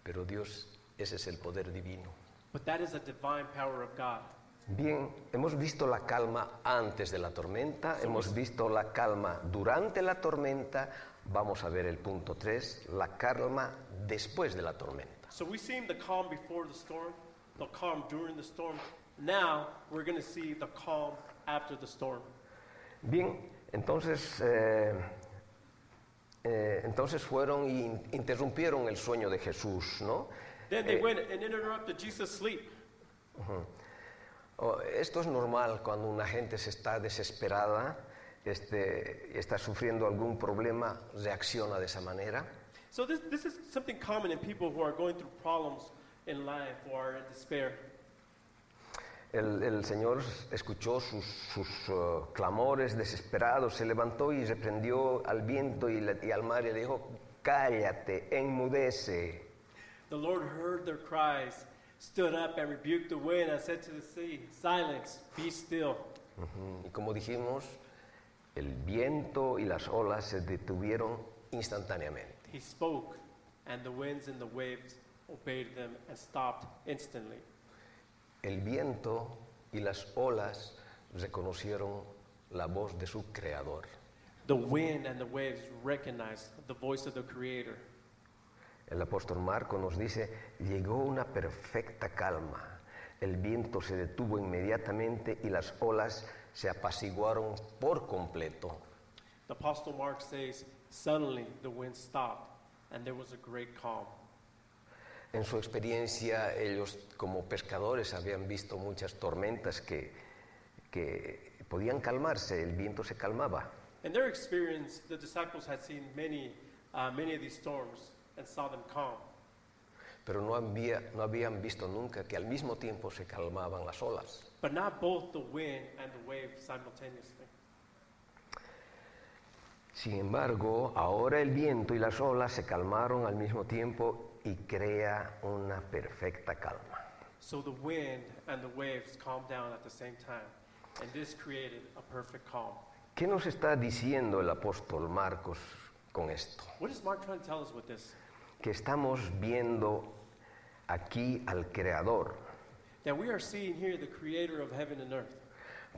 pero Dios, ese es el poder divino. but that is a divine power of God. Bien, hemos visto la calma antes de la tormenta, hemos visto la calma durante la tormenta, vamos a ver el punto 3, la calma después de la tormenta. So we've seen the calm before the storm, the calm during the storm. Now we're going to see the calm after the storm. Bien, entonces, eh, eh, entonces fueron y in- interrumpieron el sueño de Jesús, ¿no? Then they Eh, went and interrupted Jesus' sleep. oh, esto es normal cuando una gente se está desesperada, este, está sufriendo algún problema, reacciona de esa manera. So this, this is something common in people who are going through problems in life or in despair. El, el Señor escuchó sus, sus, eh, clamores desesperados, se levantó y reprendió al viento y, al mar y le dijo, cállate, enmudece. The Lord heard their cries, stood up and rebuked the wind and said to the sea, Silence, be still. Ujú. Y como dijimos, el viento y las olas se detuvieron instantáneamente. He spoke, and the winds and the waves obeyed them and stopped instantly. El viento y las olas reconocieron la voz de su creador. The wind and the waves recognized the voice of the Creator. El apóstol Marco nos dice, llegó una perfecta calma. El viento se detuvo inmediatamente y las olas se apaciguaron por completo. The Apostle Mark says, Suddenly the wind stopped, and there was a great calm. En su experiencia, ellos como pescadores habían visto muchas tormentas que, que podían calmarse, el viento se calmaba. In their experience, the disciples had seen many, uh, many of these storms, and saw them calm. pero no, había- no habían visto nunca que al mismo tiempo se calmaban las olas. But not both the wind and the wave simultaneously. Sin embargo, ahora el viento y las olas se calmaron al mismo tiempo y crea una perfecta calma. So the wind and the waves calmed down at the same time, and this created a perfect calm. ¿Qué nos está diciendo el apóstol Marcos con esto? What is Mark trying to tell us with this? Que estamos viendo aquí al Creador, That we are seeing here the creator of heaven and earth.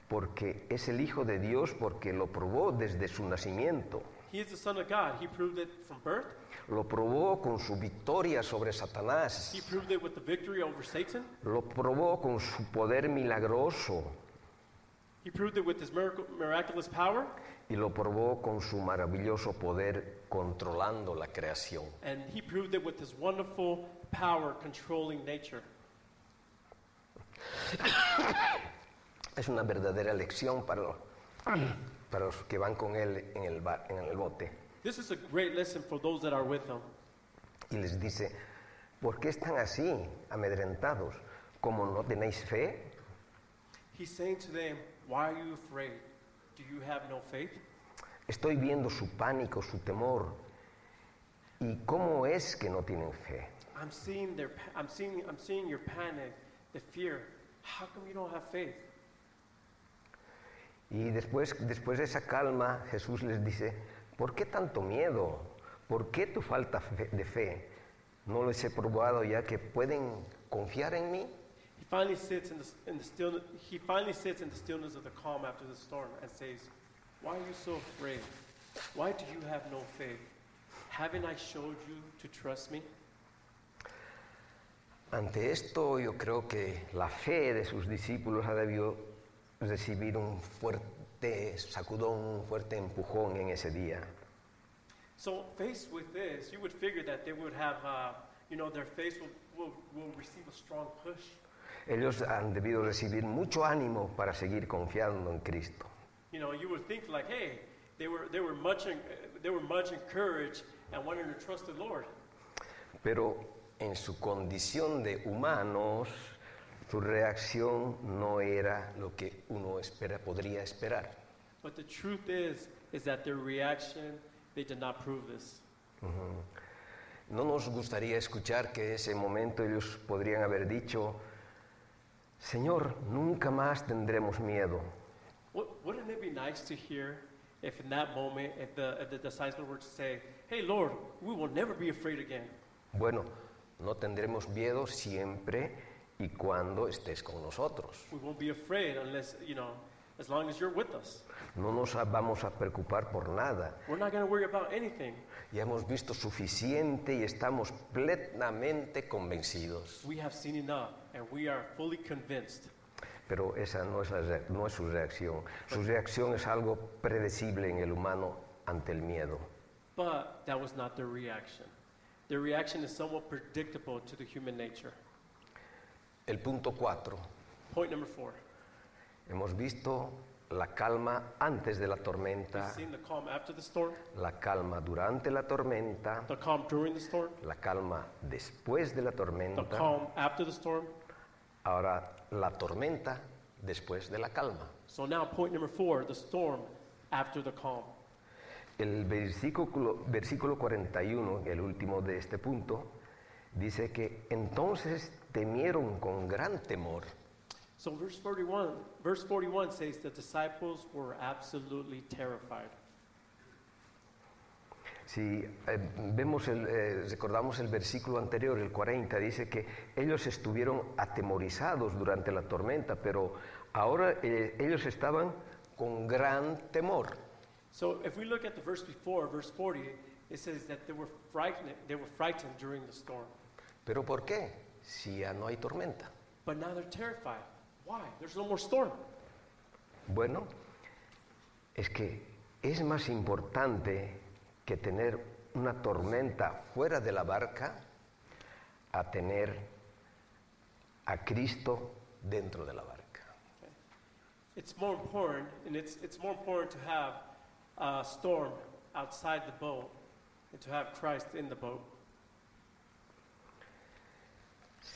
porque es el Hijo de Dios, porque lo probó desde su nacimiento. He is the Son of God. He proved it from birth. Lo probó con su victoria sobre Satanás. He proved it with the victory over Satan. Lo probó con su poder milagroso He proved it with his miracle, miraculous power. y lo probó con su maravilloso poder controlando la creación. And he proved it with his wonderful power controlling nature. Es una verdadera lección para, lo- para los que van con él en el, en el bote. This is a great lesson for those that are with him. Y les dice, ¿por qué están así, amedrentados? ¿Como no tenéis fe? He's saying to them, Why are you afraid? Do you have no faith? Estoy viendo su pánico, su temor. ¿Y cómo es que no tienen fe? I'm seeing their pa- I'm seeing I'm seeing your panic, the fear. How come you don't have faith? Y después, después de esa calma, Jesús les dice, ¿por qué tanto miedo? ¿Por qué tu falta de fe? ¿No les he probado ya que pueden confiar en mí? He finally sits in the, in the still, he finally sits in the stillness of the calm after the storm and says, Why are you so afraid? Why do you have no faith? Haven't I showed you to trust me? Ante esto yo creo que la fe de sus discípulos ha debido recibir un fuerte sacudón, un fuerte empujón en ese día. So faced with this, you would figure that they would have, uh, you know, their faith will, will, will receive a strong push. Ellos han debido recibir mucho ánimo para seguir confiando en Cristo. You know, you would think like, hey, they were, they were much, en, they were much encouraged and wanting to trust the Lord. Pero en su condición de humanos, su reacción no era lo que uno espera, podría esperar. But the truth is, is that their reaction, they did not prove this. No nos gustaría escuchar que ese momento ellos podrían haber dicho, Señor, nunca más tendremos miedo. Wou- Wouldn't it be nice to hear if in that moment, if the, if the disciples were to say, hey, Lord, we will never be afraid again. Bueno, no tendremos miedo siempre y cuando estés con nosotros. We won't be afraid unless, you know, as long as you're with us. No nos vamos a preocupar por nada. We're not going to worry about anything. Ya hemos visto suficiente y estamos plenamente convencidos. We have seen enough, and we are fully convinced. Pero esa no es, la no es su reacción. Su reacción es algo predecible en el humano ante el miedo. But that was not their reaction. Their reaction is somewhat predictable to the human nature. El punto 4. Point number four. Hemos visto la calma antes de la We've tormenta, seen the calm after the storm, la calma durante la tormenta, the calm during the storm, la calma después de la the tormenta, calm after the storm. ahora la tormenta después de la calma. So now, point number four the storm after the calm. El versículo, versículo 41, el último de este punto, dice que entonces temieron con gran temor. So verse 41, verse 41 says the disciples were absolutely terrified. Si eh, vemos el, eh, recordamos el versículo anterior, el 40, dice que ellos estuvieron atemorizados durante la tormenta, pero ahora eh, ellos estaban con gran temor. So if we look at the verse before, verse 40, it says that they were frightened, they were frightened during the storm. ¿Pero por qué? Si ya no hay tormenta. But now they're terrified. Why? There's no more storm. Bueno, es que es más importante que tener una tormenta fuera de la barca a tener a Cristo dentro de la barca. It's more important, and it's, it's more important to have a storm outside the boat and to have Christ in the boat.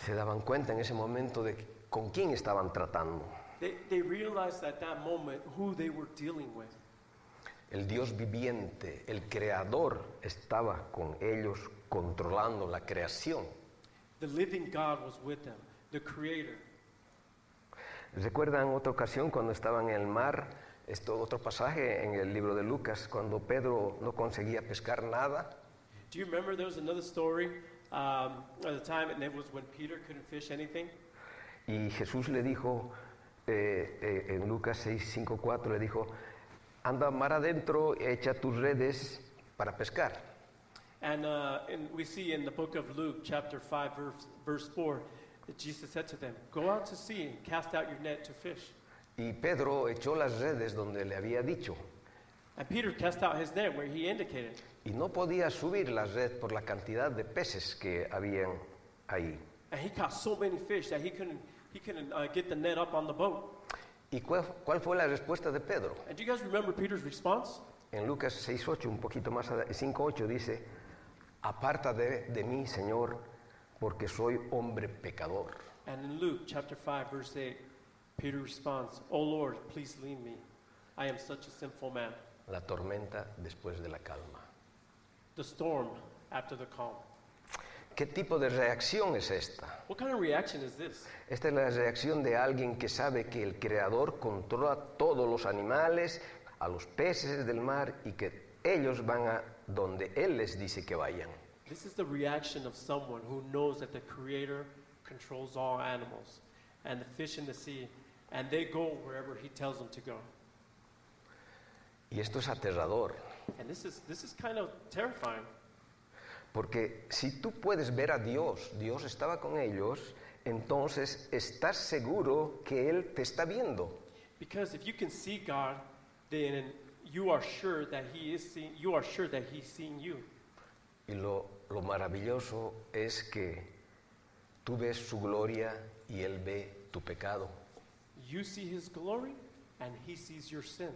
Se daban cuenta en ese momento de con quién estaban tratando. They, they realized at that moment who they were dealing with. El Dios viviente, el creador, estaba con ellos controlando la creación. The living God was with them, the creator. ¿Recuerdan otra ocasión cuando estaban en el mar? Esto otro pasaje en el libro de Lucas, cuando Pedro no conseguía pescar nada. Do you remember there was another story um, at the time, and it was when Peter couldn't fish anything? Y Jesús le dijo, eh, eh, en Lucas 6, 5, 4, le dijo, anda mar adentro, echa tus redes para pescar. And, uh, and we see in the book of Luke, chapter 5, verse, verse 4, that Jesus said to them, Go out to sea and cast out your net to fish. Y Pedro echó las redes donde le había dicho, And Peter cast out his net where he indicated. y no podía subir la red por la cantidad de peces que habían ahí. And he caught so many fish that he couldn't, he couldn't uh, get the net up on the boat. ¿Y cuál, cuál fue la respuesta de Pedro? And do you guys remember Peter's response? En Lucas 6.8, un poquito más, 5.8 dice, aparta de, de mí, Señor, porque soy hombre pecador. And in Luke chapter 5, verse 8, Peter responds, Oh Lord, please leave me. I am such a sinful man. La tormenta después de la calma. The storm after the calm. ¿Qué tipo de reacción es esta? What kind of reaction is this? Esta es la reacción de alguien que sabe que el Creador controla todos los animales, a los peces del mar y que ellos van a donde Él les dice que vayan. This is the reaction of someone who knows that the Creator controls all animals and the fish in the sea, and they go wherever He tells them to go. Y esto es aterrador, And this is, this is kind of terrifying porque si tú puedes ver a Dios, Dios estaba con ellos, entonces estás seguro que Él te está viendo. because if you can see God, then you are sure that He is seeing. You are sure that He's seeing you. Y lo, lo maravilloso es que tú ves su gloria y Él ve tu pecado. You see His glory, and He sees your sin.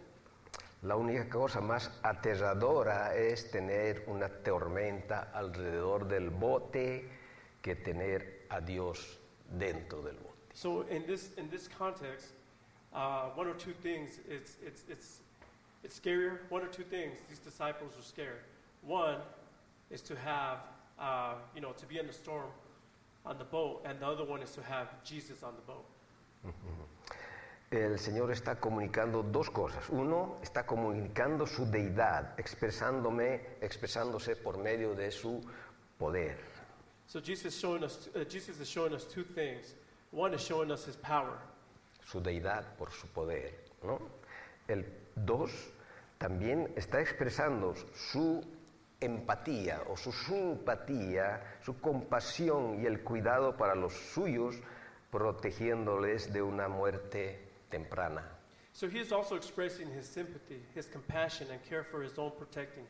La única cosa más aterradora es tener una tormenta alrededor del bote que tener a Dios dentro del bote. So in this in this context, uh, one or two things it's it's it's it's scarier. One or two things these disciples are scared. One is to have uh, you know to be in the storm on the boat, and the other one is to have Jesus on the boat. El Señor está comunicando dos cosas. Uno, está comunicando su deidad, expresándome, expresándose por medio de su poder. So Jesus is showing us uh, Jesus is showing us two things. One is showing us His power, su deidad por su poder. ¿no? El dos también está expresando su empatía o su simpatía, su compasión y el cuidado para los suyos, protegiéndoles de una muerte temprana. So he is also expressing his sympathy, his compassion, and care for his own protecting,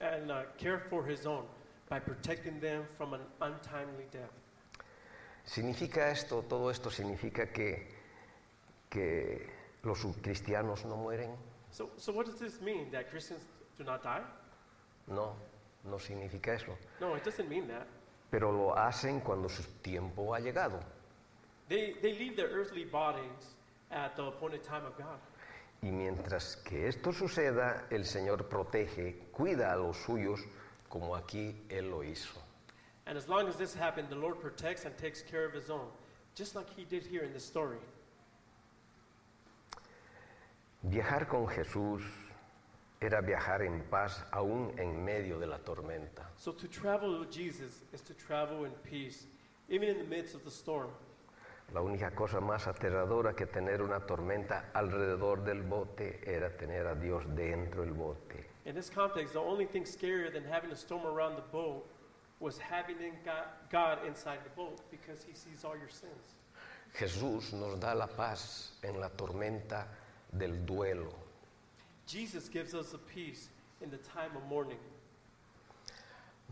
and uh, care for his own by protecting them from an untimely death. ¿Significa esto, todo esto significa que, que los cristianos no mueren? So, so what does this mean? That Christians do not die? No, no significa eso. No, it doesn't mean that. Pero lo hacen cuando su tiempo ha llegado. They, they leave their earthly bodies at the appointed time of God. Y mientras que esto suceda, el Señor protege, cuida a los suyos, como aquí Él lo hizo. And as long as this happened, the Lord protects and takes care of his own, just like he did here in this story. Viajar con Jesús era viajar en paz aún en medio de la tormenta. So to travel with Jesus is to travel in peace, even in the midst of the storm. La única cosa más aterradora que tener una tormenta alrededor del bote era tener a Dios dentro del bote. In this context, the only thing scarier than having a storm around the boat was having in God, inside the boat because he sees all your sins. Jesús nos da la paz en la tormenta del duelo. Jesus gives us peace in the time of mourning.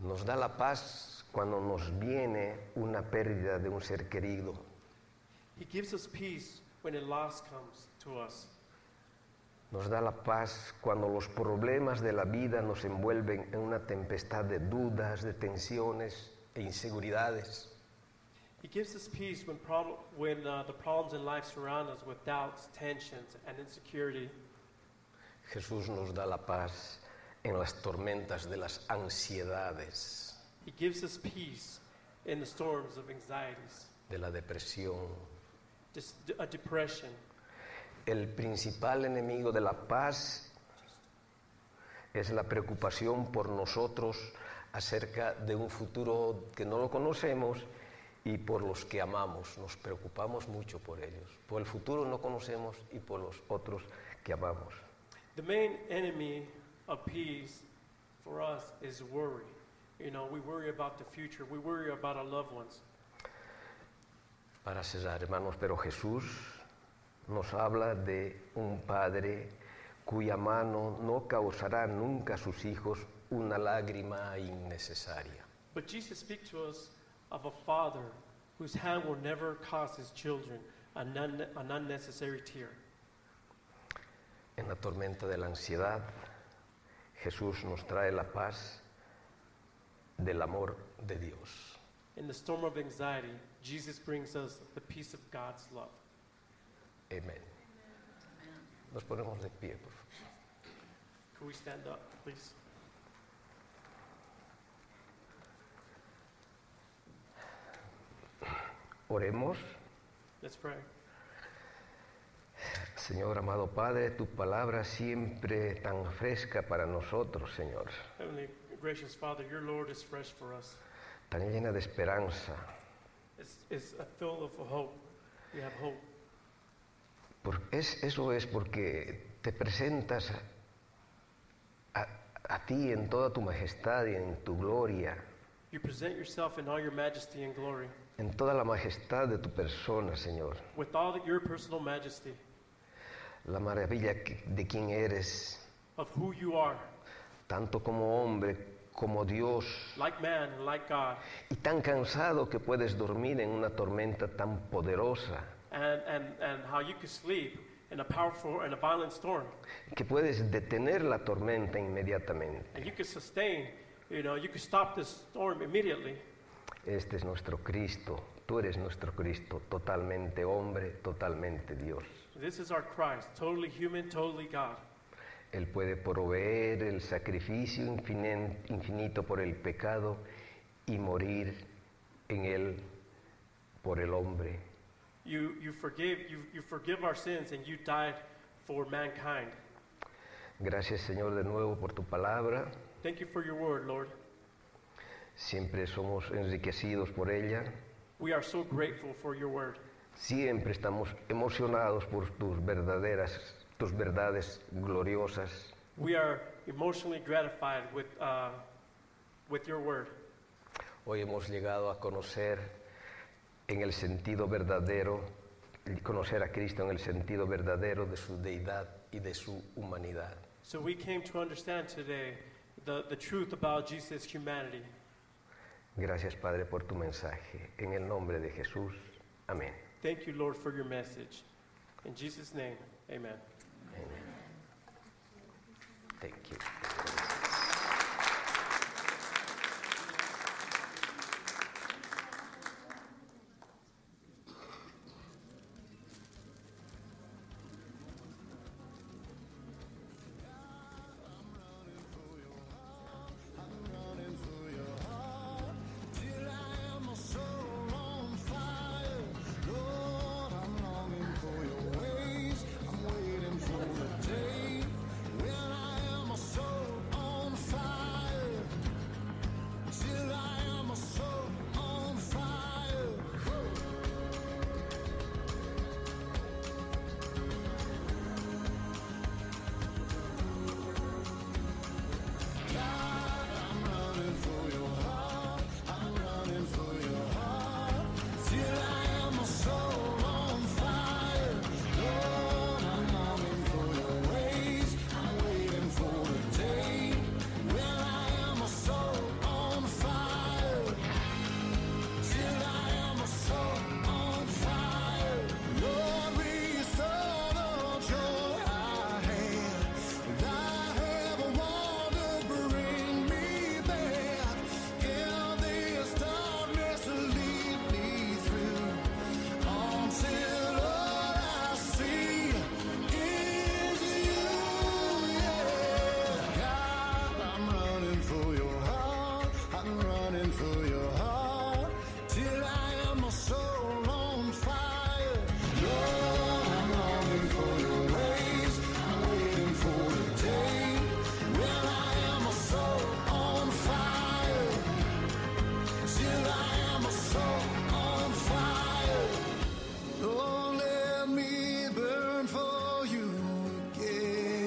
Nos da la paz cuando nos viene una pérdida de un ser querido. He gives us peace when a loss comes to us. Nos da la paz cuando los problemas de la vida nos envuelven en una tempestad de dudas, de tensiones e inseguridades. He gives us peace when, prob- when uh, the problems in life surround us with doubts, tensions, and insecurity. Jesús nos da la paz en las tormentas de las ansiedades, He gives us peace in the storms of anxieties, de la depresión. A depression. El principal enemigo de la paz es la preocupación por nosotros acerca de un futuro que no lo conocemos y por los que amamos. Nos preocupamos mucho por ellos. Por el futuro no conocemos y por los otros que amamos. The main enemy of peace for us is worry. You know, we worry about the future, we worry about our loved ones. Para César, hermanos, pero Jesús nos habla de un padre cuya mano no causará nunca a sus hijos una lágrima innecesaria. But Jesus speaks to us of a father whose hand will never cause his children an, un- an unnecessary tear. En la tormenta de la ansiedad, Jesús nos trae la paz del amor de Dios. In the storm of anxiety, Jesus brings us the peace of God's love. Amén. Nos ponemos de pie, por favor. Can we stand up, please? Oremos. Let's pray. Señor amado Padre, tu palabra siempre tan fresca para nosotros, Señor, Heavenly gracious Father, your Lord is fresh for us. tan llena de esperanza. It's, it's a fill of hope. We have hope. Por- es, eso es porque te presentas a, a ti en toda tu majestad y en tu gloria, You present yourself in all your majesty and glory, en toda la majestad de tu persona, Señor. with all your personal majesty La maravilla de quién eres, of who you are, tanto como hombre como Dios, like man like God, y tan cansado que puedes dormir en una tormenta tan poderosa, and, and, and how you could sleep in a powerful and a violent storm, que puedes detener la tormenta inmediatamente. and you could sustain, you know, you could stop this storm immediately. Este es nuestro Cristo, tú eres nuestro Cristo, totalmente hombre, totalmente Dios. This is our Christ, totally human, totally God. Él puede proveer el sacrificio infinito por el pecado y morir en él por el hombre. You, you, forgive, you, you forgive our sins and you died for mankind. Gracias Señor de nuevo por tu palabra. Thank you for your word, Lord. Siempre somos enriquecidos por ella. We are so grateful for your word. Siempre estamos emocionados por tus verdaderas, tus verdades gloriosas. We are emotionally gratified with, uh, with your word. Hoy hemos llegado a conocer en el sentido verdadero, conocer a Cristo en el sentido verdadero de su deidad y de su humanidad. So we came to understand today the, the truth about Jesus' humanity. Gracias Padre por tu mensaje. En el nombre de Jesús. Amén. Thank you, Lord, for your message. In Jesus' name, amen. amen. Thank you.